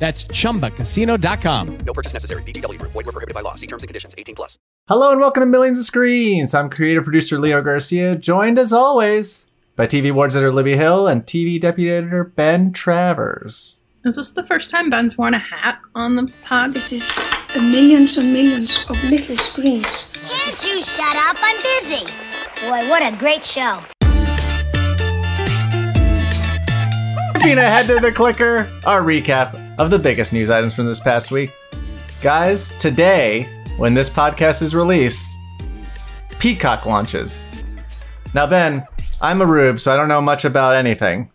That's chumbacasino.com. No purchase necessary. VGW Group. Void were prohibited by law. See terms and conditions. 18 plus. Hello and welcome to Millions of Screens. I'm creative producer Leo Garcia, joined as always by TV Awards editor Libby Hill and TV deputy editor Ben Travers. Is this the first time Ben's worn a hat on the pod? It is a millions and millions of little screens. Can't you shut up? I'm busy. Boy, what a great show. Skipping ahead to the clicker, our recap of the biggest news items from this past week. Guys, today, when this podcast is released, Peacock launches. Now, Ben, I'm a rube, so I don't know much about anything,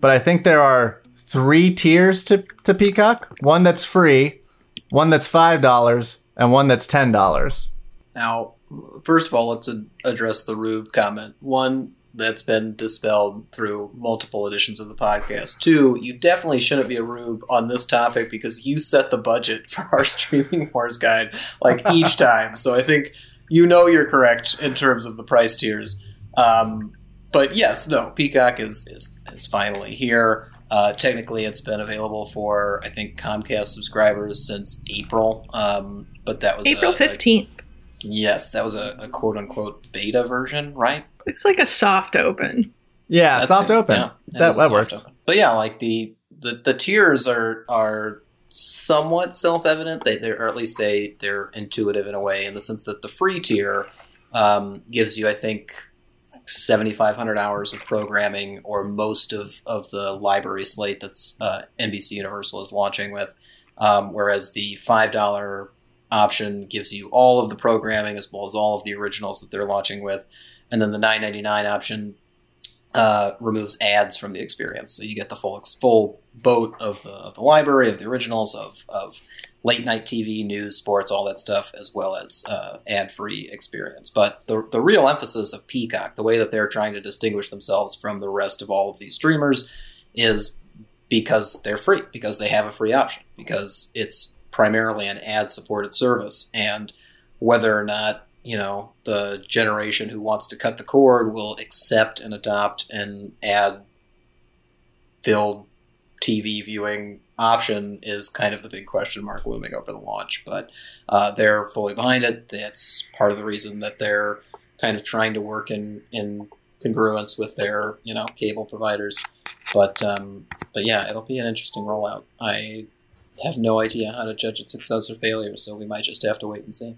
but I think there are three tiers to, to Peacock one that's free, one that's $5, and one that's $10. Now, first of all, let's ad- address the Rube comment. One, that's been dispelled through multiple editions of the podcast. Two, you definitely shouldn't be a Rube on this topic because you set the budget for our streaming wars guide like each time. So I think you know you're correct in terms of the price tiers. Um, but yes, no, Peacock is is, is finally here. Uh, technically, it's been available for I think Comcast subscribers since April, um, but that was April a- 15th. Yes, that was a, a quote unquote beta version, right? It's like a soft open. Yeah, That's soft good. open. Yeah, that is a that works. open. But yeah, like the the, the tiers are are somewhat self evident. They they're or at least they they're intuitive in a way, in the sense that the free tier um, gives you, I think, seventy five hundred hours of programming, or most of of the library slate that's uh, NBC Universal is launching with. Um, whereas the five dollar option gives you all of the programming as well as all of the originals that they're launching with, and then the nine ninety nine option uh, removes ads from the experience, so you get the full full boat of the, of the library of the originals of, of late night TV, news, sports, all that stuff, as well as uh, ad free experience. But the the real emphasis of Peacock, the way that they're trying to distinguish themselves from the rest of all of these streamers, is because they're free, because they have a free option, because it's primarily an ad supported service, and whether or not you know the generation who wants to cut the cord will accept and adopt an add filled TV viewing option is kind of the big question mark looming over the launch. But uh, they're fully behind it. That's part of the reason that they're kind of trying to work in in congruence with their you know cable providers. But um, but yeah, it'll be an interesting rollout. I have no idea how to judge its success or failure, so we might just have to wait and see.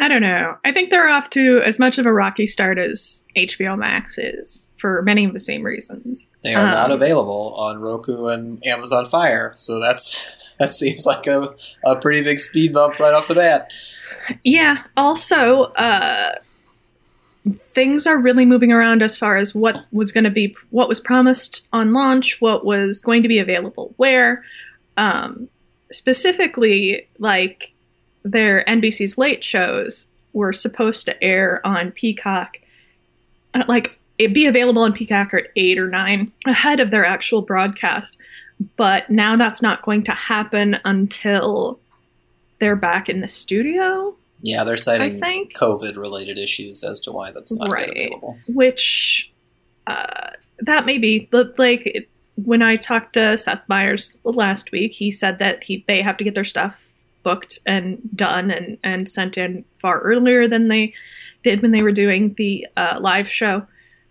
I don't know. I think they're off to as much of a rocky start as HBO Max is for many of the same reasons. They are not Um, available on Roku and Amazon Fire, so that's that seems like a, a pretty big speed bump right off the bat. Yeah. Also, uh, things are really moving around as far as what was going to be, what was promised on launch, what was going to be available where. Um, specifically, like their NBC's late shows were supposed to air on Peacock, uh, like it'd be available on Peacock at eight or nine ahead of their actual broadcast. But now that's not going to happen until they're back in the studio Yeah, they're citing COVID related issues as to why that's not Right. available. which uh, that may be but like it- when I talked to Seth Meyers last week, he said that he they have to get their stuff booked and done and and sent in far earlier than they did when they were doing the uh, live show.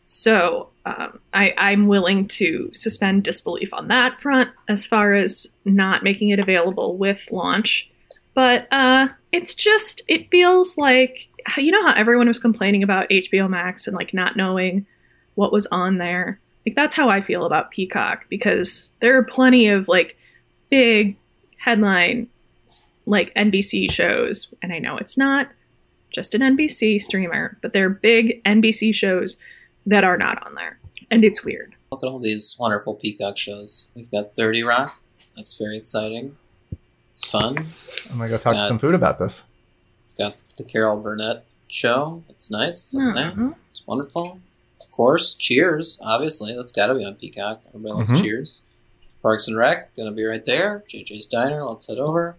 So um, I, I'm willing to suspend disbelief on that front as far as not making it available with launch. But uh, it's just it feels like you know how everyone was complaining about HBO Max and like not knowing what was on there. Like that's how I feel about Peacock because there are plenty of like big headline like NBC shows and I know it's not just an NBC streamer, but they're big NBC shows that are not on there. And it's weird. Look at all these wonderful Peacock shows. We've got 30 Rock. That's very exciting. It's fun. I'm gonna go talk to Uh, some food about this. Got the Carol Burnett show. That's nice. Yeah, Mhm. It's wonderful. Of course, Cheers. Obviously, that's got to be on Peacock. Everybody loves Mhm. Cheers. Parks and Rec gonna be right there. JJ's Diner. Let's head over.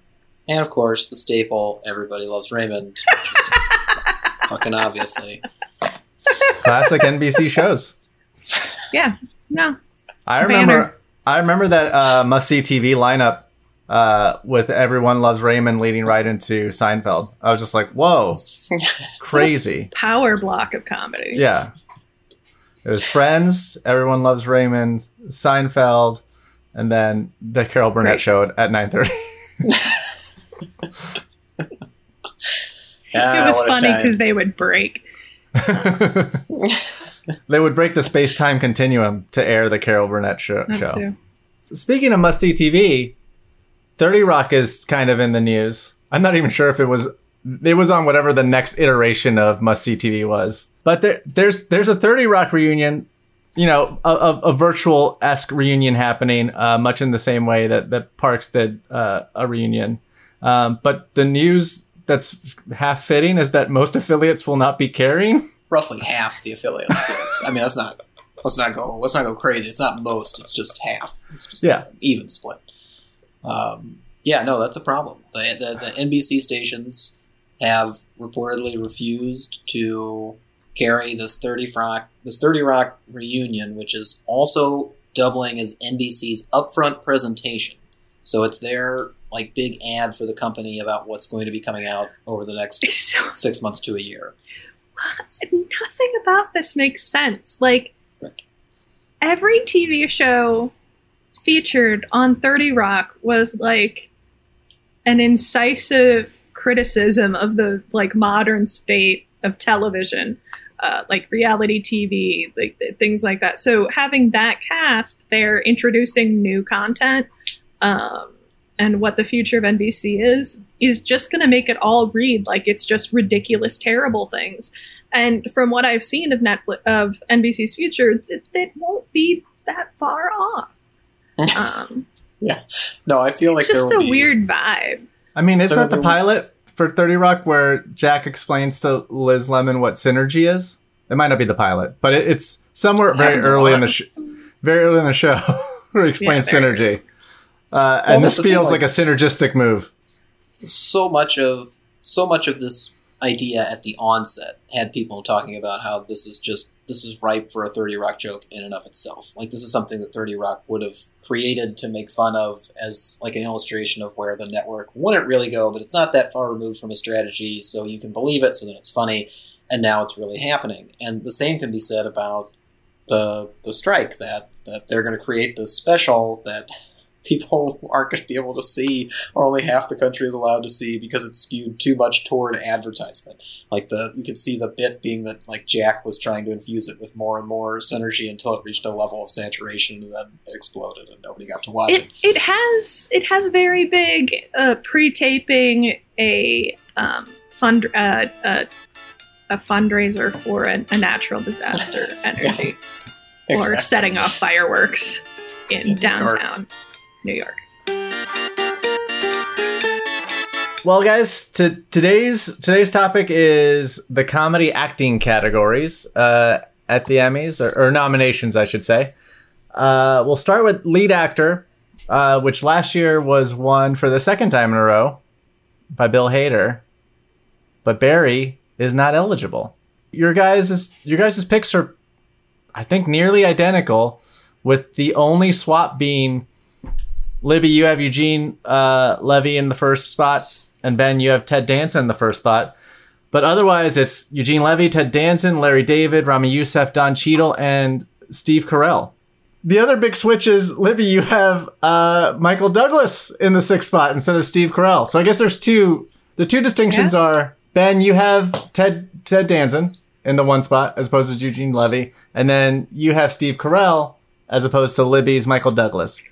And of course, the staple. Everybody loves Raymond. Which is fucking obviously. Classic NBC shows. Yeah. No. I remember. Banner. I remember that uh, must see TV lineup uh, with "Everyone Loves Raymond" leading right into Seinfeld. I was just like, "Whoa, crazy!" Power block of comedy. Yeah, it was Friends, "Everyone Loves Raymond," Seinfeld, and then the Carol Burnett Great. show at nine thirty. Ah, it was funny because they would break. they would break the space time continuum to air the Carol Burnett show. Show. Speaking of must see TV, 30 Rock is kind of in the news. I'm not even sure if it was it was on whatever the next iteration of must see TV was. But there, there's there's a 30 Rock reunion, you know, a, a, a virtual esque reunion happening, uh, much in the same way that that Parks did uh, a reunion. Um, but the news that's half fitting is that most affiliates will not be carrying. roughly half the affiliates. yes. I mean, that's not. Let's not go. Let's not go crazy. It's not most. It's just half. It's just Yeah. an even split. Um, yeah, no, that's a problem. The, the the NBC stations have reportedly refused to carry this thirty rock this thirty rock reunion, which is also doubling as NBC's upfront presentation. So it's their like big ad for the company about what's going to be coming out over the next So six months to a year. nothing about this makes sense. Like every TV show featured on 30 Rock was like an incisive criticism of the like modern state of television, uh, like reality TV, like things like that. So having that cast, they're introducing new content. Um, and what the future of NBC is is just going to make it all read like it's just ridiculous, terrible things. And from what I've seen of Netflix of NBC's future, it, it won't be that far off. Um, yeah, No, I feel like it's just a be, weird vibe. I mean, isn't that the pilot for 30 Rock where Jack explains to Liz Lemon what synergy is? It might not be the pilot, but it, it's somewhere very early in the sh- very early in the show where he explains very synergy. Uh, and this the thing, feels like- like, a synergistic move. so much of so much of this idea at the onset had people talking about how this is just this is ripe for a 30 rock joke in and of itself like this is something that 30 rock would have created to make fun of as like an illustration of where the network wouldn't really go but it's not that far removed from a strategy so you can believe it so that it's funny and now it's really happening and the same can be said about the the strike that that they're going to create this special that people aren't going to be able to see or only half the country is allowed to see because it's skewed too much toward advertisement. Like the you could see the bit being that like Jack was trying to infuse it with more and more synergy until it reached a level of saturation and then it exploded and nobody got to watch it. It it has it has very big uh, pre-taping a um, fund uh, uh, a fundraiser for a, a natural disaster energy or Exactly. setting off fireworks in In downtown New York. Well, guys, to, today's today's topic is the comedy acting categories uh, at the Emmys or, or nominations, I should say. Uh, we'll start with lead actor, uh, which last year was won for the second time in a row by Bill Hader, but Barry is not eligible. Your guys' your guys' picks are, I think, nearly identical, with the only swap being Libby, you have Eugene uh, Levy in the first spot, and Ben, you have Ted Danson in the first spot. But otherwise, it's Eugene Levy, Ted Danson, Larry David, Ramy Youssef, Don Cheadle, and Steve Carell. The other big switch is Libby, you have uh, Michael Douglas in the sixth spot instead of Steve Carell. So I guess there's two. The two distinctions are Ben, you have Ted Ted Danson in the one spot as opposed to Eugene Levy, and then you have Steve Carell as opposed to Libby's Michael Douglas.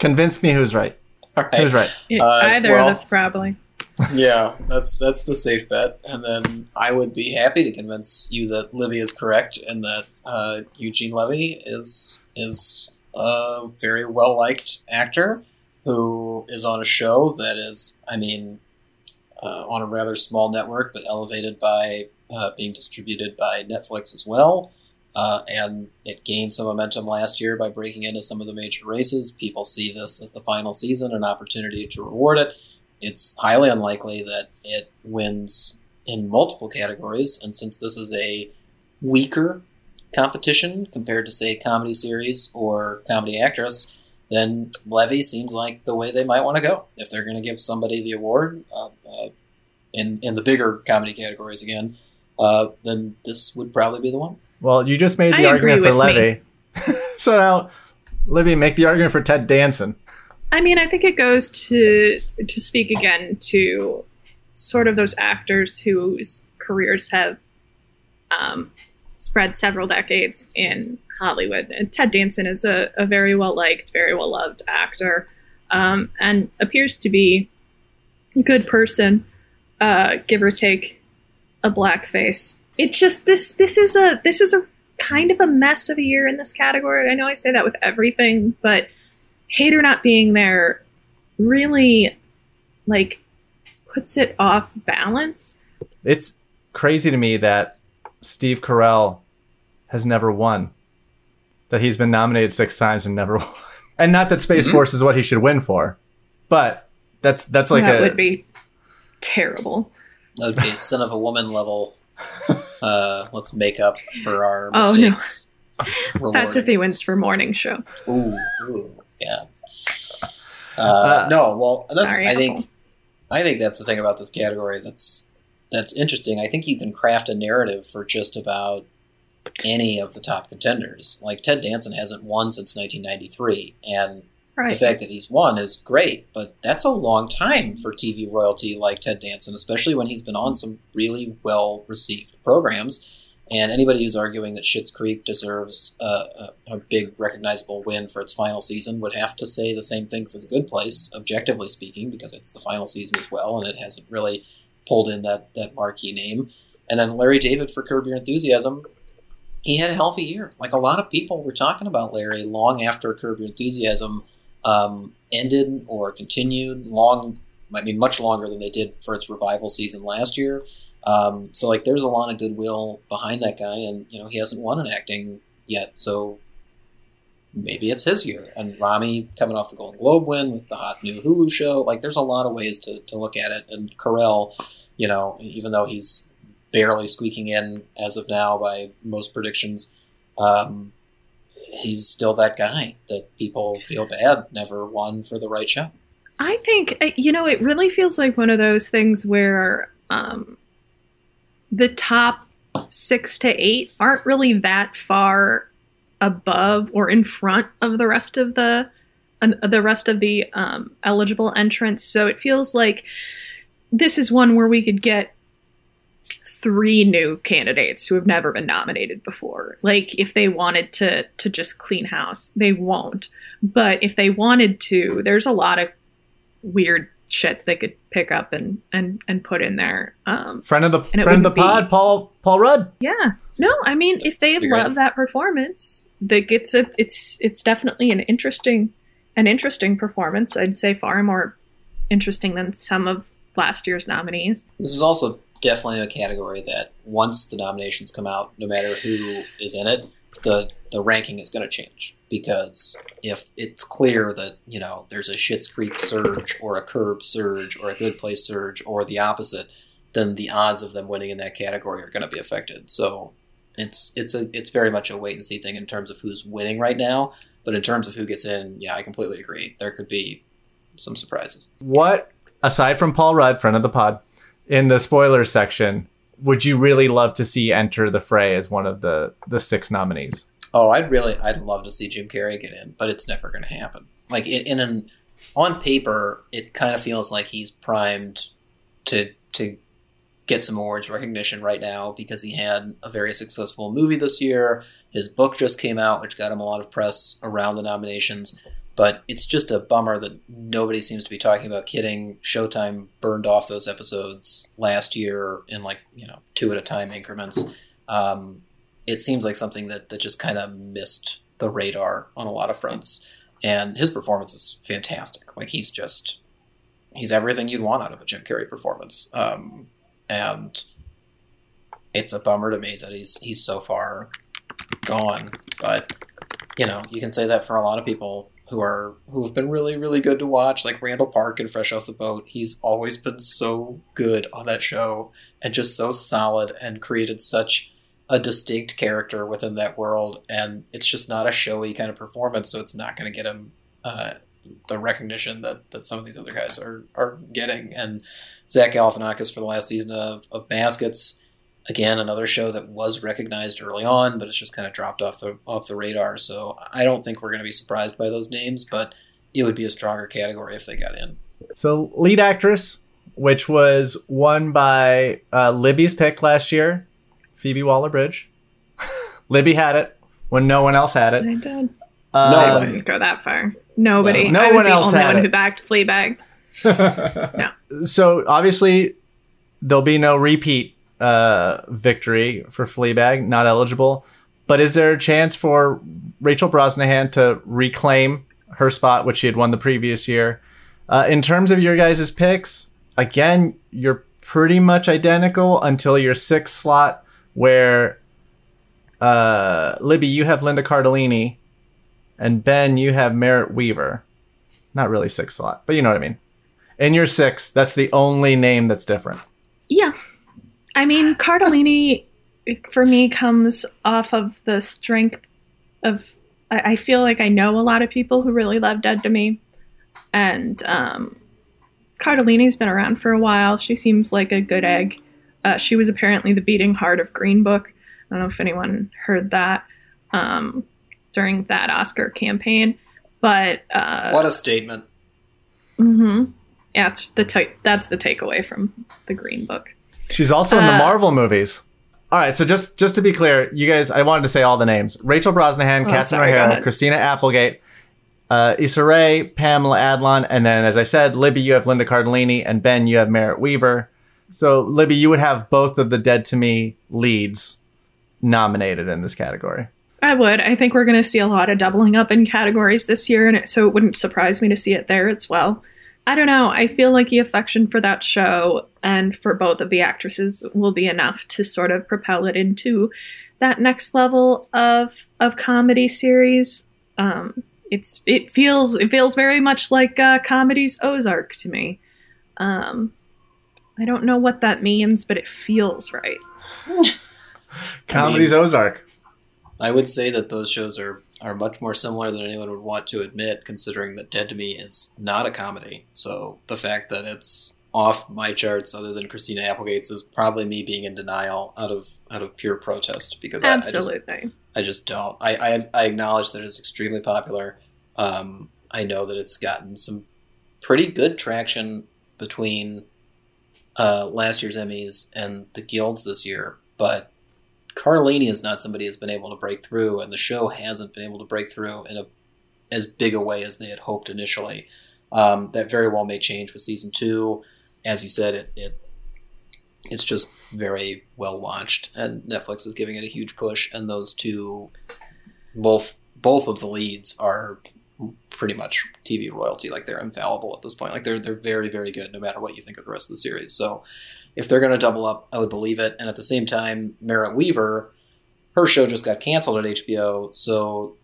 Convince me who's right. All right. Who's right? It- Uh, Either well- of us probably. yeah, that's that's the safe bet. And then I would be happy to convince you that Libby is correct and that uh, Eugene Levy is is a very well liked actor who is on a show that is, I mean, uh, on a rather small network, but elevated by uh, being distributed by Netflix as well. Uh, and it gained some momentum last year by breaking into some of the major races. People see this as the final season, an opportunity to reward it. It's highly unlikely that it wins in multiple categories, and since this is a weaker competition compared to, say, comedy series or comedy actress, then Levy seems like the way they might want to go. If they're going to give somebody the award uh, uh, in in the bigger comedy categories again, uh, then this would probably be the one. Well, you just made the I argument for. Levy. so now, Libby, make the argument for Ted Danson. I mean, I think it goes to to speak again to sort of those actors whose careers have um, spread several decades in Hollywood. And Ted Danson is a, a very well liked, very well loved actor, um, and appears to be a good person, uh, give or take a black face. It just this this is a this is a kind of a mess of a year in this category. I know I say that with everything, but Hader not being there really like puts it off balance. It's crazy to me that Steve Carell has never won. That he's been nominated six times and never won. And not that Space Mhm. Force is what he should win for, but that's that's like that a would be terrible. That would be a son of a woman level. Uh, let's make up for our Oh, no. mistakes. That's if he wins for morning show. Ooh, ooh, yeah. Uh, Uh, no, well, that's. Sorry, I think. Apple. I think that's the thing about this category that's that's interesting. I think you can craft a narrative for just about any of the top contenders. Like Ted Danson hasn't won since 1993, and the fact that he's won is great, but that's a long time for TV royalty like Ted Danson, especially when he's been on some really well received programs. And anybody who's arguing that Schitt's Creek deserves a, a, a big recognizable win for its final season would have to say the same thing for The Good Place, objectively speaking, because it's the final season as well, and it hasn't really pulled in that, that marquee name. And then Larry David for Curb Your Enthusiasm, he had a healthy year. Like a lot of people were talking about Larry long after Curb Your Enthusiasm um, ended or continued long, I mean, much longer than they did for its revival season last year. Um, so, like, there's a lot of goodwill behind that guy, and you know, he hasn't won an acting yet, so maybe it's his year. And Rami coming off the Golden Globe win with the hot new Hulu show, like, there's a lot of ways to, to look at it. And Carell, you know, even though he's barely squeaking in as of now by most predictions, um, he's still that guy that people feel bad never won for the right show. I think uh, you know it really feels like one of those things where um, the top six to eight aren't really that far above or in front of the rest of the the rest of the um, eligible entrants. So it feels like this is one where we could get three new candidates who have never been nominated before. Like if they wanted to to just clean house, they won't. But if they wanted to, there's a lot of weird shit they could pick up and and and put in there. Um, friend of the friend of the wouldn't be- pod, Paul Paul Rudd. yeah, no, I mean if they You're love right. that performance, that gets it. It's it's definitely an interesting an interesting performance. I'd say far more interesting than some of last year's nominees. This is also definitely a category that once the nominations come out, no matter who is in it, the the ranking is going to change because if it's clear that you know there's a Schitt's Creek surge or a Curb surge or a Good Place surge or the opposite, then the odds of them winning in that category are going to be affected. So it's it's a it's very much a wait and see thing in terms of who's winning right now. But in terms of who gets in, yeah, I completely agree. There could be some surprises. What aside from Paul Rudd, friend of the pod, in the spoilers section, would you really love to see enter the fray as one of the the six nominees? Oh, I'd really, I'd love to see Jim Carrey get in, but it's never going to happen. Like in, in an on paper, it kind of feels like he's primed to to get some awards recognition right now because he had a very successful movie this year. His book just came out, which got him a lot of press around the nominations. But it's just a bummer that nobody seems to be talking about kidding. Showtime burned off those episodes last year in like you know two at a time increments. Um, it seems like something that, that just kind of missed the radar on a lot of fronts. And his performance is fantastic. Like he's just he's everything you'd want out of a Jim Carrey performance. Um, and it's a bummer to me that he's he's so far gone. But you know, you can say that for a lot of people who are who have been really really good to watch, like Randall Park and Fresh Off the Boat. He's always been so good on that show and just so solid and created such a distinct character within that world. And it's just not a showy kind of performance, so it's not going to get him uh, the recognition that, that some of these other guys are are getting. And Zach Galifianakis for the last season of, of Baskets, again another show that was recognized early on, but it's just kind of dropped off the off the radar. So I don't think we're going to be surprised by those names, but it would be a stronger category if they got in. So, lead actress, which was won by uh, Libby's pick last year, Phoebe Waller Bridge. Libby had it when no one else had I it. did. Uh, No I wouldn't go that far. Nobody. Well, no I was one the else only had one it. who backed Fleabag. no. so obviously there'll be no repeat uh, victory for Fleabag, not eligible. But is there a chance for Rachel Brosnahan to reclaim her spot, which she had won the previous year? Uh, in terms of your guys' picks, again, you're pretty much identical until your sixth slot, where uh, Libby, you have Linda Cardellini, and Ben, you have Merritt Weaver. Not really sixth slot, but you know what I mean. In your six, that's the only name that's different. Yeah. I mean, Cardellini for me comes off of the strength of. I, I feel like I know a lot of people who really love Dead to Me. And um, Cardellini's been around for a while. She seems like a good egg. Uh, she was apparently the beating heart of Green Book. I don't know if anyone heard that um, during that Oscar campaign. But uh, What a statement! Mm-hmm. yeah, it's the ta- that's the takeaway from the Green Book. She's also in the Uh, Marvel movies. All right, so just just to be clear, you guys, I wanted to say all the names: Rachel Brosnahan, Oh, Catherine O'Hara. Christina Applegate, uh, Issa Rae, Pamela Adlon, and then, as I said, Libby, you have Linda Cardellini, and Ben, you have Merritt Weaver. So, Libby, you would have both of the Dead to Me leads nominated in this category. I would. I think we're going to see a lot of doubling up in categories this year, and it, so it wouldn't surprise me to see it there as well. I don't know. I feel like the affection for that show and for both of the actresses will be enough to sort of propel it into that next level of of comedy series. Um, it's it feels it feels very much like uh, comedy's Ozark to me. Um, I don't know what that means, but it feels right. Comedy's Ozark. I would say that those shows are are much more similar than anyone would want to admit, considering that Dead to Me is not a comedy. So the fact that it's off my charts, other than Christina Applegate's, is probably me being in denial out of out of pure protest because I, I just I just don't. I, I, I acknowledge that it's extremely popular. Um, I know that it's gotten some pretty good traction between uh, last year's Emmys and the guilds this year, but Cardellini is not somebody who's been able to break through, and the show hasn't been able to break through in a as big a way as they had hoped initially. Um, that very well may change with season two. As you said, it, it it's just very well launched, and Netflix is giving it a huge push. And those two, both both of the leads are pretty much TV royalty. Like they're infallible at this point. Like they're they're very very good, no matter what you think of the rest of the series. So if they're going to double up, I would believe it. And at the same time, Merritt Weaver, her show just got canceled at HBO, so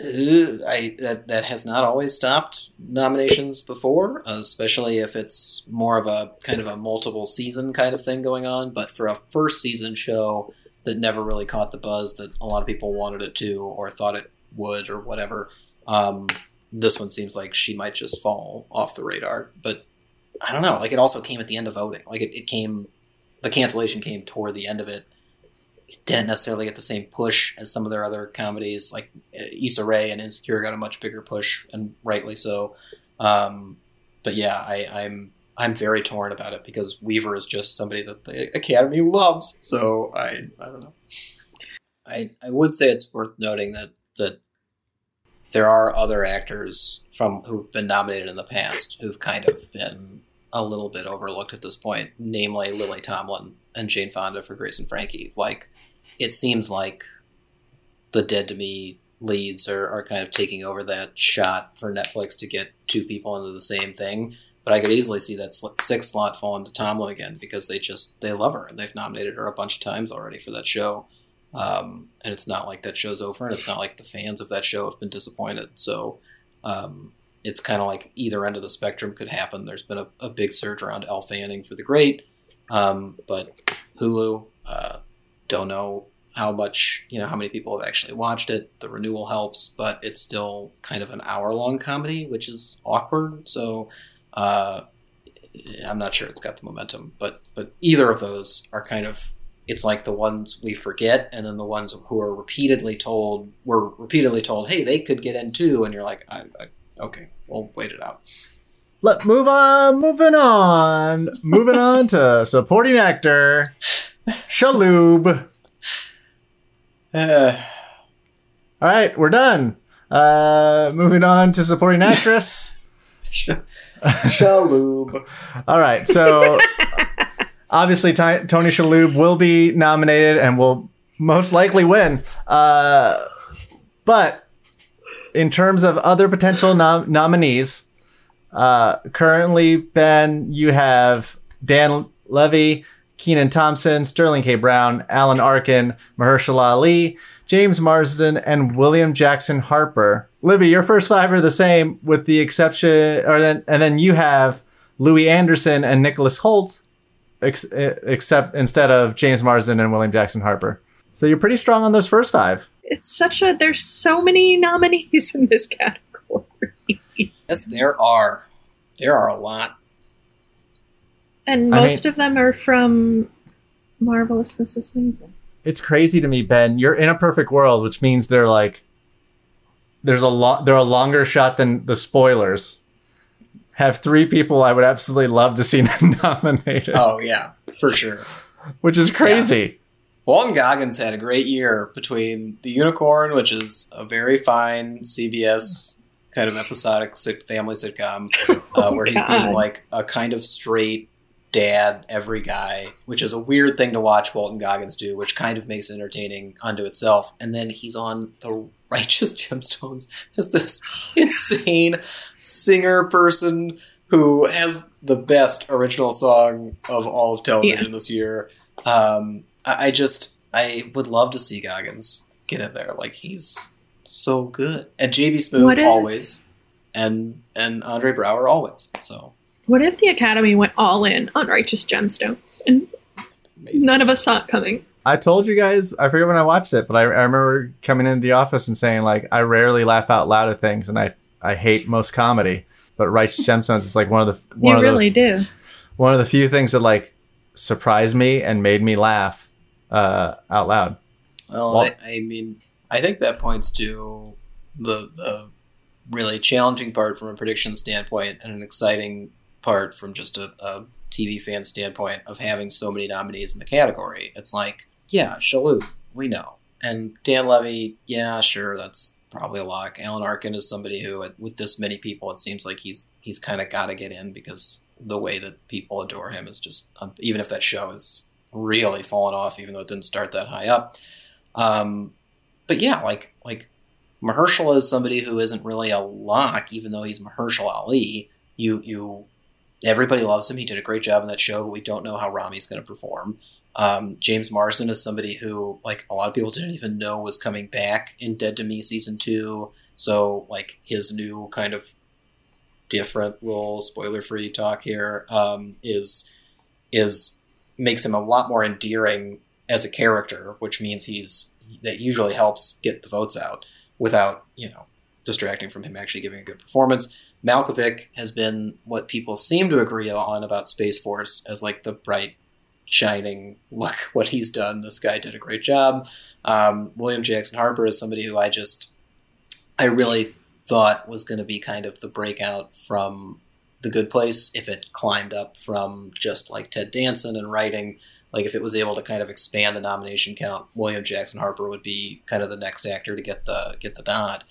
uh, I that that has not always stopped nominations before, especially if it's more of a kind of a multiple season kind of thing going on. But for a first season show that never really caught the buzz that a lot of people wanted it to or thought it would or whatever, um, this one seems like she might just fall off the radar. But I don't know. Like it also came at the end of voting. Like it, it came, the cancellation came toward the end of it. It didn't necessarily get the same push as some of their other comedies. Like uh, Issa Rae and Insecure got a much bigger push, and rightly so. Um, but yeah, I, I'm I'm very torn about it because Weaver is just somebody that the Academy loves. So I I don't know. I I would say it's worth noting that that there are other actors from who've been nominated in the past who've kind of been a little bit overlooked at this point, namely Lily Tomlin and Jane Fonda for Grace and Frankie. Like, it seems like the Dead to Me leads are, are kind of taking over that shot for Netflix to get two people into the same thing. but I could easily see that sixth slot falling to Tomlin again because they just they love her and they've nominated her a bunch of times already for that show. Um, and it's not like that show's over, and it's not like the fans of that show have been disappointed. So um, it's kind of like either end of the spectrum could happen. There's been a, a big surge around Elle Fanning for the Great, um, but Hulu uh, don't know how much you know how many people have actually watched it. The renewal helps, but it's still kind of an hour long comedy, which is awkward. So uh, I'm not sure it's got the momentum, but but either of those are kind of it's like the ones we forget, and then the ones who are repeatedly told were repeatedly told, hey, they could get in too, and you're like, I, I, okay, we'll wait it out. Let move on. Moving on. moving on to supporting actor Shalhoub. Uh, All right, we're done. Uh, moving on to supporting actress. Shalhoub. All right, so obviously Ty- Tony Shalhoub will be nominated and will most likely win. Uh, but in terms of other potential nom- nominees, uh, currently Ben, you have Dan Levy, Kenan Thompson, Sterling K. Brown, Alan Arkin, Mahershala Ali, James Marsden, and William Jackson Harper. Libby, your first five are the same, with the exception, or then and then you have Louie Anderson and Nicholas Hoult, ex- eh, except instead of James Marsden and William Jackson Harper. So you're pretty strong on those first five. It's such a there's so many nominees in this category. Yes, there are. There are a lot. And I most mean- of them are from Marvelous Mrs. Maisel. It's crazy to me, Ben. You're in a perfect world, which means they're like there's a lot they're a longer shot than the spoilers. Have three people I would absolutely love to see nominated, Oh yeah, for sure. which is crazy. Walton Goggins had a great year between The Unicorn, which is a very fine CBS kind of episodic family sitcom, uh, where he's being like a kind of straight dad, every guy, which is a weird thing to watch Walton Goggins do, which kind of makes it entertaining unto itself. And then he's on The Righteous Gemstones as this insane singer person who has the best original song of all of television Yeah. this year. Um, I, I just I would love to see Goggins get in there. Like he's so good, and JB Smoove if- always, and and Andre Braugher always. So What if the Academy went all in on Righteous Gemstones and amazing. none of us saw it coming? I told you guys, I forget when I watched it, but I, I remember coming into the office and saying like I rarely laugh out loud at things and I, I hate most comedy. But Righteous Gemstones is like one of the one you of really the do. one of the few things that like surprised me and made me laugh uh, out loud. Well, Well- I, I mean, I think that points to the the really challenging part from a prediction standpoint, and an exciting part from just a, a TV fan standpoint of having so many nominees in the category. It's like, yeah, Shalhoub, we know, and Dan Levy, yeah, sure, that's probably a lock. Alan Arkin is somebody who, with this many people, it seems like he's he's kind of got to get in because the way that people adore him is just, um, even if that show is really fallen off, even though it didn't start that high up. Um, but yeah, like like Mahershala is somebody who isn't really a lock, even though he's Mahershala Ali. You you everybody loves him. He did a great job in that show, but we don't know how Rami's going to perform. Um, James Marsden is somebody who like a lot of people didn't even know was coming back in Dead to Me season two. So like his new kind of different role, spoiler free talk here, um, is is makes him a lot more endearing as a character, which means he's that usually helps get the votes out without you know distracting from him actually giving a good performance. Malkovich has been what people seem to agree on about Space Force as like the bright, shining look what he's done. This guy did a great job. Um, William Jackson Harper is somebody who I just I really thought was going to be kind of the breakout from The Good Place if it climbed up from just like Ted Danson and writing like if it was able to kind of expand the nomination count, William Jackson Harper would be kind of the next actor to get the get the nod.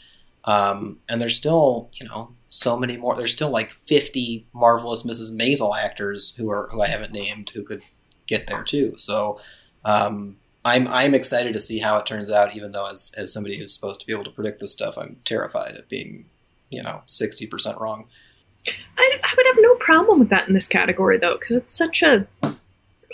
Um, and there's still, you know, so many more. There's still like 50 marvelous Mrs. Maisel actors who are who I haven't named who could get there too. So um, I'm I'm excited to see how it turns out. Even though as as somebody who's supposed to be able to predict this stuff, I'm terrified of being, you know, 60% wrong. I, I would have no problem with that in this category though, because it's such a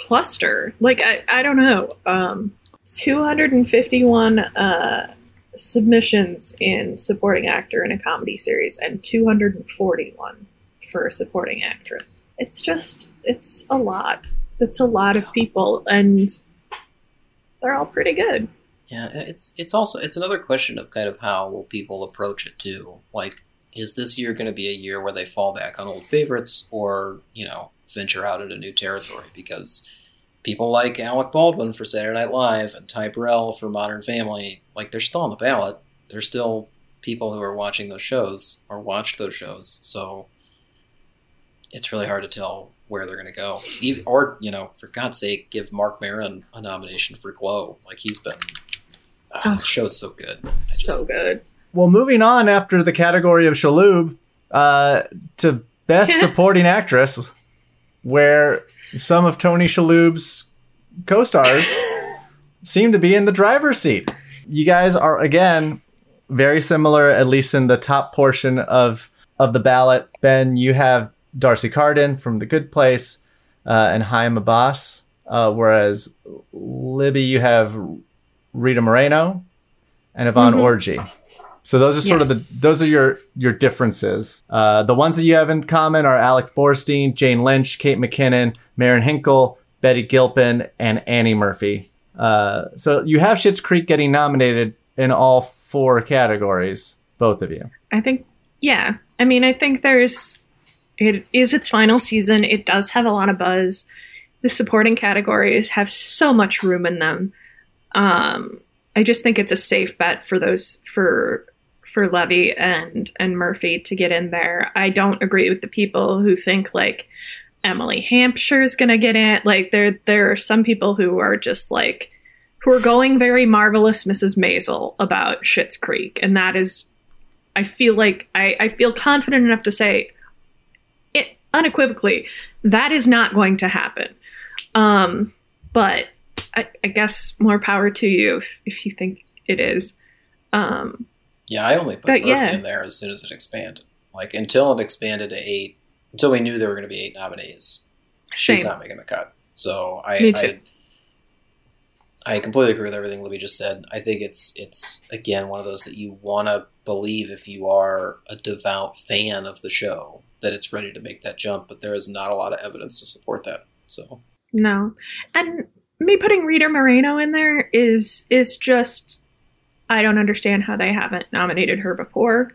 cluster. Like I, I don't know. Um, 251 uh, submissions in supporting actor in a comedy series and 241 for a supporting actress. It's just it's a lot. It's a lot of people and they're all pretty good. Yeah, it's it's also it's another question of kind of how will people approach it too. Like, is this year going to be a year where they fall back on old favorites, or you know, venture out into new territory? Because people like Alec Baldwin for Saturday Night Live and Ty Burrell for Modern Family, like they're still on the ballot. They're still people who are watching those shows or watched those shows. So it's really hard to tell where they're going to go. Even, or you know, for God's sake, give Mark Maron a nomination for Glow. Like he's been. Ah, the show's so good. Just- So good. Well, moving on after the category of Shalhoub uh, to Best Supporting Actress, where some of Tony Shalhoub's co-stars seem to be in the driver's seat. You guys are again very similar, at least in the top portion of of the ballot. Ben, you have D'Arcy Carden from The Good Place uh, and Hiam Abbass, uh, whereas Libby, you have Rita Moreno and Yvonne Orji. So those are sort of the those are your your differences. Uh, the ones that you have in common are Alex Borstein, Jane Lynch, Kate McKinnon, Marin Hinkle, Betty Gilpin, and Annie Murphy. Uh, so you have Schitt's Creek getting nominated in all four categories, both of you. I think, yeah. I mean, I think there's, it is its final season. It does have a lot of buzz. The supporting categories have so much room in them. Um, I just think it's a safe bet for those for for Levy and and Murphy to get in there. I don't agree with the people who think like Emily Hampshire's gonna get in. Like there there are some people who are just like who are going very marvelous Mrs. Maisel about Schitt's Creek, and that is I feel like I, I feel confident enough to say it unequivocally that is not going to happen. Um, but I, I guess more power to you if, if you think it is. Um, Yeah, I only put But Murphy yeah. in there as soon as it expanded. Like until it expanded to eight, until we knew there were going to be eight nominees, she's not making the cut. So I. I, I completely agree with everything Libby just said. I think it's it's again one of those that you want to believe if you are a devout fan of the show that it's ready to make that jump, but there is not a lot of evidence to support that. So No, and me putting Rita Moreno in there is is just I don't understand how they haven't nominated her before.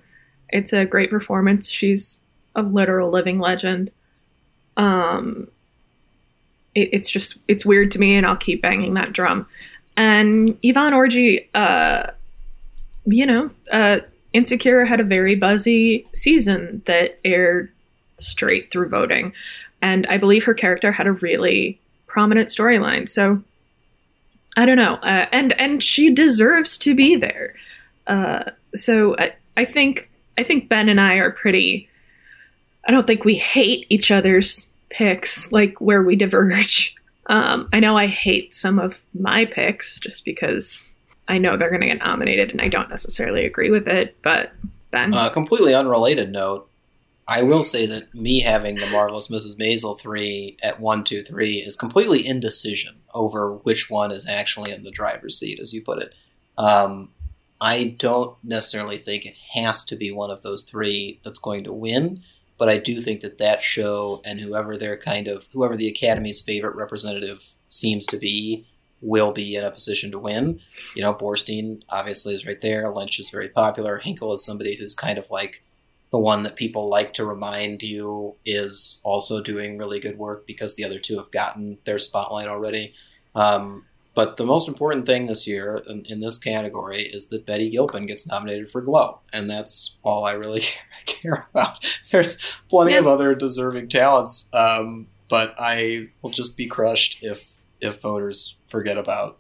It's a great performance. She's a literal living legend. Um, it, it's just it's weird to me, and I'll keep banging that drum. And Yvonne Orji, uh, you know, uh, Insecure had a very buzzy season that aired straight through voting, and I believe her character had a really prominent storyline. So I don't know, uh, and and she deserves to be there. Uh, so I, I think I think Ben and I are pretty. I don't think we hate each other's picks, like where we diverge. Um, I know I hate some of my picks just because I know they're going to get nominated, and I don't necessarily agree with it. But Ben, Uh, completely unrelated note. I will say that me having the marvelous Mrs. Maisel three at one, two, three is completely indecision over which one is actually in the driver's seat, as you put it. Um, I don't necessarily think it has to be one of those three that's going to win, but I do think that that show and whoever their kind of whoever the Academy's favorite representative seems to be will be in a position to win. You know, Borstein obviously is right there. Lynch is very popular. Hinkle is somebody who's kind of like the one that people like to remind you is also doing really good work because the other two have gotten their spotlight already. Um, but the most important thing this year in, in this category is that Betty Gilpin gets nominated for Glow, and that's all I really care about. There's plenty of other deserving talents, um, but I will just be crushed if if voters forget about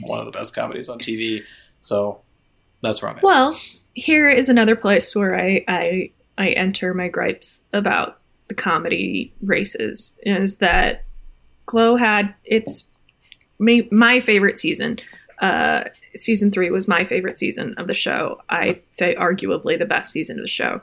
one of the best comedies on TV. So that's where I'm at. Well, here is another place where I, I I enter my gripes about the comedy races is that Glow had its my, my favorite season. Uh, season three was my favorite season of the show. I say arguably the best season of the show.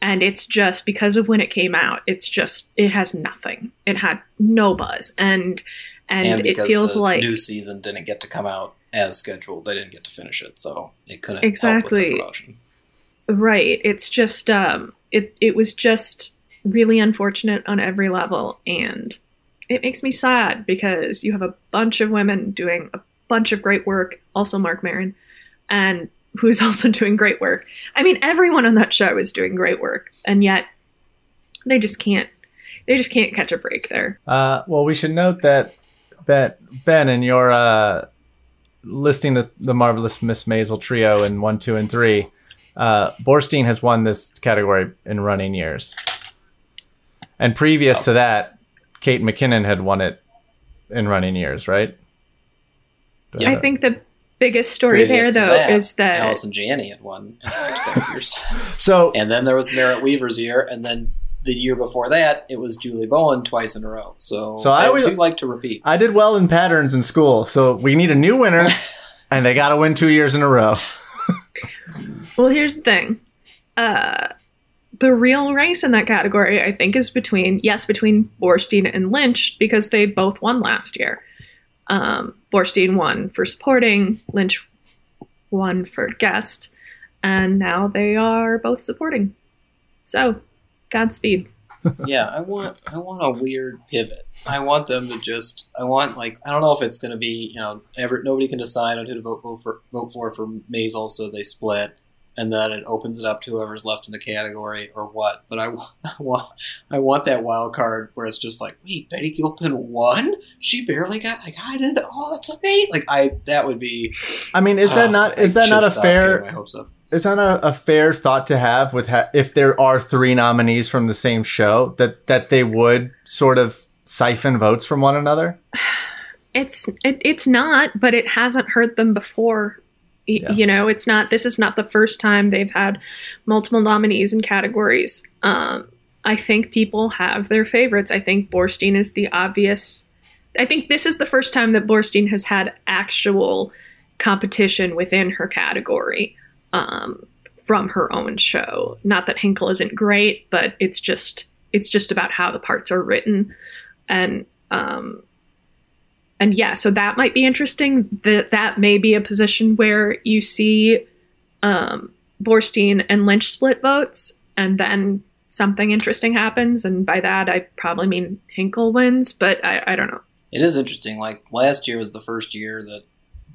and it's just because of when it came out. It's just it has nothing. It had no buzz, and and, and it feels the like new season didn't get to come out as scheduled, they didn't get to finish it, so it couldn't Exactly. help with the promotion. Right. It's just um it it was just really unfortunate on every level and it makes me sad because you have a bunch of women doing a bunch of great work, also Marc Maron, and who's also doing great work. I mean everyone on that show is doing great work and yet they just can't they just can't catch a break there. Uh, well, we should note that Ben, ben in your uh, listing the, the marvelous Miss Maisel trio in one, two, and three, uh, Borstein has won this category in running years. And previous to that, Kate McKinnon had won it in running years, right? Yeah. I think the biggest story Previous there though is that Allison Janney had won in years. So And then there was Merritt Wever's year, and then the year before that, it was Julie Bowen twice in a row. So, So I I, always- do like to repeat. I did well in patterns in school, so we need a new winner, and they got to win two years in a row. Well, here's the thing. Uh, the real race in that category, I think, is between yes, between Borstein and Lynch because they both won last year. Um, Borstein won for supporting, Lynch won for guest, and now they are both supporting. So, Godspeed. yeah, I want I want a weird pivot. I want them to just I want like I don't know if it's going to be you know ever nobody can decide on who to vote for, for vote for for Maisel, so they split, and then it opens it up to whoever's left in the category or what. But I, I want I want that wild card where it's just like wait Betty Gilpin won, she barely got like I didn't oh that's amazing like I that would be I mean, is that oh, not so is I that not a fair getting my hopes up. Is that a, a fair thought to have with ha- if there are three nominees from the same show that that they would sort of siphon votes from one another? It's it, it's not, but it hasn't hurt them before. Y- Yeah. You know, it's not. This is not the first time they've had multiple nominees in categories. Um, I think people have their favorites. I think Borstein is the obvious. I think this is the first time that Borstein has had actual competition within her category um, from her own show. Not that Hinkle isn't great, but it's just it's just about how the parts are written, and um, and yeah, so that might be interesting. That that may be a position where you see um, Borstein and Lynch split votes, and then something interesting happens. And by that, I probably mean Hinkle wins, but I, I don't know. It is interesting. Like last year was the first year that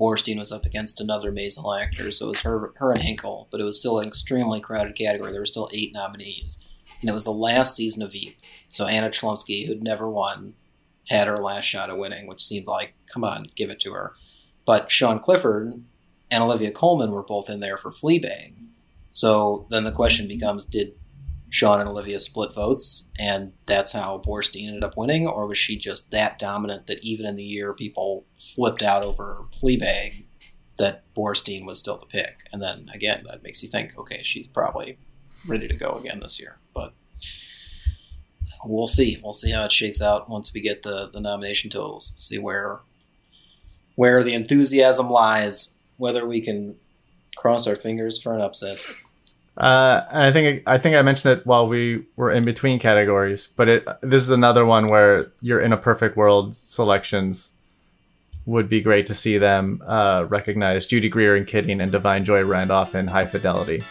Borstein was up against another Maisel actor, so it was her, her and Hinkle, but it was still an extremely crowded category. There were still eight nominees, and it was the last season of Veep. So Anna Chlumsky, who'd never won, had her last shot at winning, which seemed like, come on, give it to her. But Sian Clifford and Olivia Colman were both in there for Fleabag. So then the question becomes, did Sian and Olivia split votes, and that's how Borstein ended up winning, or was she just that dominant that even in the year people flipped out over Fleabag, that Borstein was still the pick? And then again, that makes you think, okay, she's probably ready to go again this year. But we'll see. We'll see how it shakes out once we get the the nomination totals. See where where the enthusiasm lies. Whether we can cross our fingers for an upset. Uh, and I think I think I mentioned it while we were in between categories, but it this is another one where you're in a perfect world selections would be great to see them uh, recognize Judy Greer and Kidding and Da'Vine Joy Randolph in High Fidelity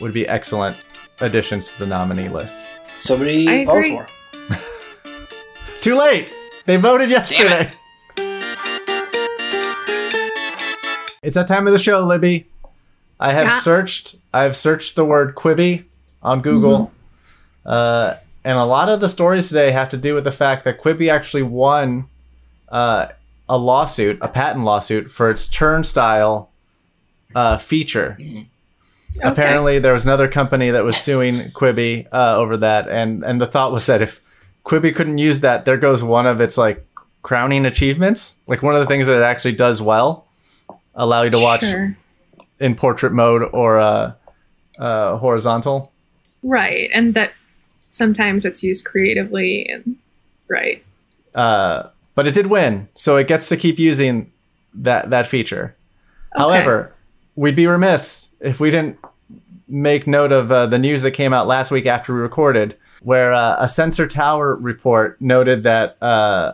would be excellent additions to the nominee list. Somebody I vote for. Too late. They voted yesterday. It's that time of the show, Libby. I have Yeah. searched. I have searched the word Quibi on Google, uh, and a lot of the stories today have to do with the fact that Quibi actually won uh, a lawsuit, a patent lawsuit for its turnstile uh, feature. Apparently, there was another company that was suing Quibi uh, over that, and and the thought was that if Quibi couldn't use that, there goes one of its like crowning achievements, like one of the things that it actually does well, allow you to watch Sure. In portrait mode or uh, uh, horizontal. Right, and that sometimes it's used creatively and right. Uh, but it did win, so it gets to keep using that that feature. Okay. However, we'd be remiss if we didn't make note of uh, the news that came out last week after we recorded, where uh, a Sensor Tower report noted that uh,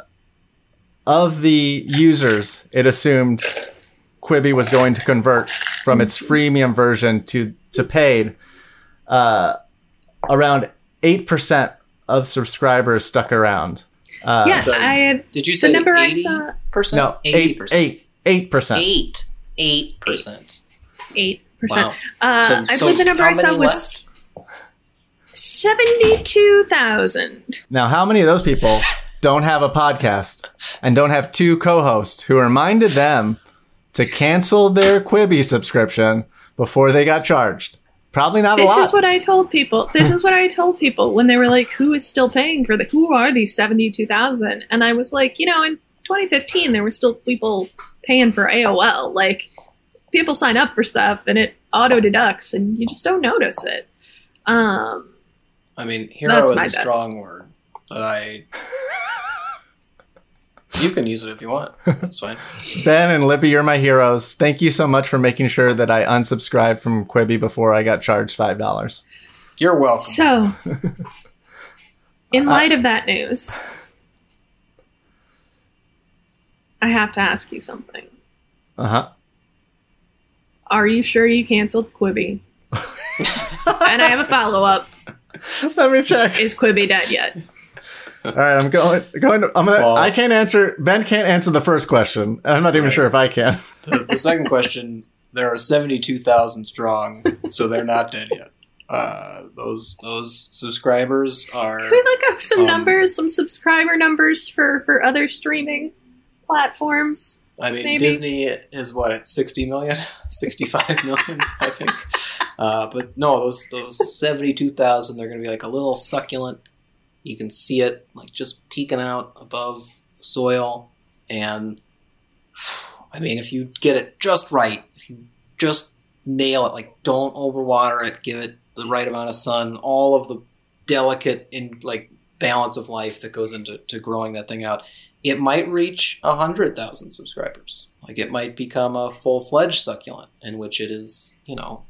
of the users, it assumed Quibi was going to convert from its freemium version to to paid. Uh, around eight percent of subscribers stuck around. Uh, yeah, I Did you say the say number I eighty saw percent? no, eighty eight, percent. eight, eight percent. Eight. Eight percent. eight percent. Wow. Uh, So- I so believe the number I saw many was seventy-two thousand. Now, how many of those people don't have a podcast and don't have two co-hosts who reminded them to cancel their Quibi subscription before they got charged? Probably not a This is what I told people. This is what I told people when they were like, "Who is still paying for the? Who are these seventy-two thousand? And I was like, you know, in 2015, there were still people paying for AOL. Like, people sign up for stuff and it auto deducts, and you just don't notice it. Um, I mean, hero is a bad. strong word, but I. you can use it if you want. That's fine. ben and Libby, you're my heroes. Thank you so much for making sure that I unsubscribed from Quibi before I got charged five dollars. You're welcome. so, in light of that news, I have to ask you something. Uh huh. Are you sure you canceled Quibi? and I have a follow up. Let me check. Is Quibi dead yet? All right, I'm going. Going. To, I'm gonna. Well- I can't answer. Ben can't answer the first question, and I'm not even Right. sure if I can. the, the second question: There are seventy-two thousand strong, so they're not dead yet. Uh, those those subscribers are. Can we look up some Um, numbers, some subscriber numbers for for other streaming platforms? I mean, maybe? Disney is what at 60 million, 65 million, I think. Uh, but no, those those 72,000, they're going to be like a little succulent. You can see it like just peeking out above the soil. And I mean, if you get it just right, if you just nail it, like don't overwater it, give it the right amount of sun, all of the delicate in like balance of life that goes into to growing that thing out it might reach a hundred thousand subscribers. Like it might become a full fledged succulent in which it is, you know,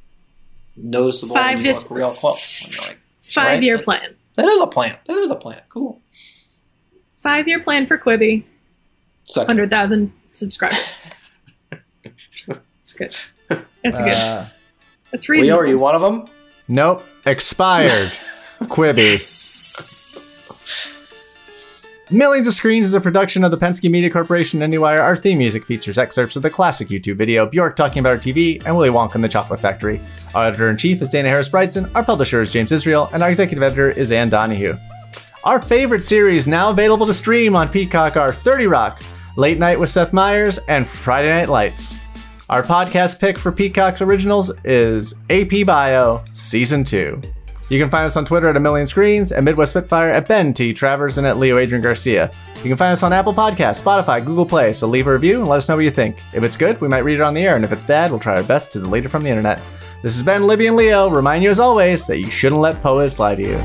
noticeable Five when you dis- look real close. Like, Five year Right, that's- plan. That is a plan. That is a plan. Cool. Five year plan for Quibi. Succulent. Hundred thousand subscribers. It's good. That's good. Uh, That's Leo, are you one of them? nope. Expired. Quibi. Millions of Screens is a production of the Penske Media Corporation and IndieWire. Our theme music features excerpts of the classic YouTube video Bjork talking about her TV and Willy Wonka and the Chocolate Factory. Our editor in chief is Dana Harris-Bridson, our publisher is James Israel, and our executive editor is Ann Donahue. Our favorite series now available to stream on Peacock are 30 Rock, Late Night with Seth Meyers, and Friday Night Lights. Our podcast pick for Peacock's originals is AP Bio Season 2. You can find us on Twitter at A Million Screens, at Midwest Spitfire, at Ben T. Travers, and at Leo Adrian Garcia. You can find us on Apple Podcasts, Spotify, Google Play, so leave a review and let us know what you think. If it's good, we might read it on the air, and if it's bad, we'll try our best to delete it from the internet. This has been Libby and Leo. Remind you as always that you shouldn't let poets lie to you.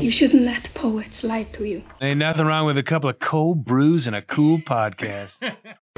You shouldn't let poets lie to you. Ain't nothing wrong with a couple of cold brews and a cool podcast.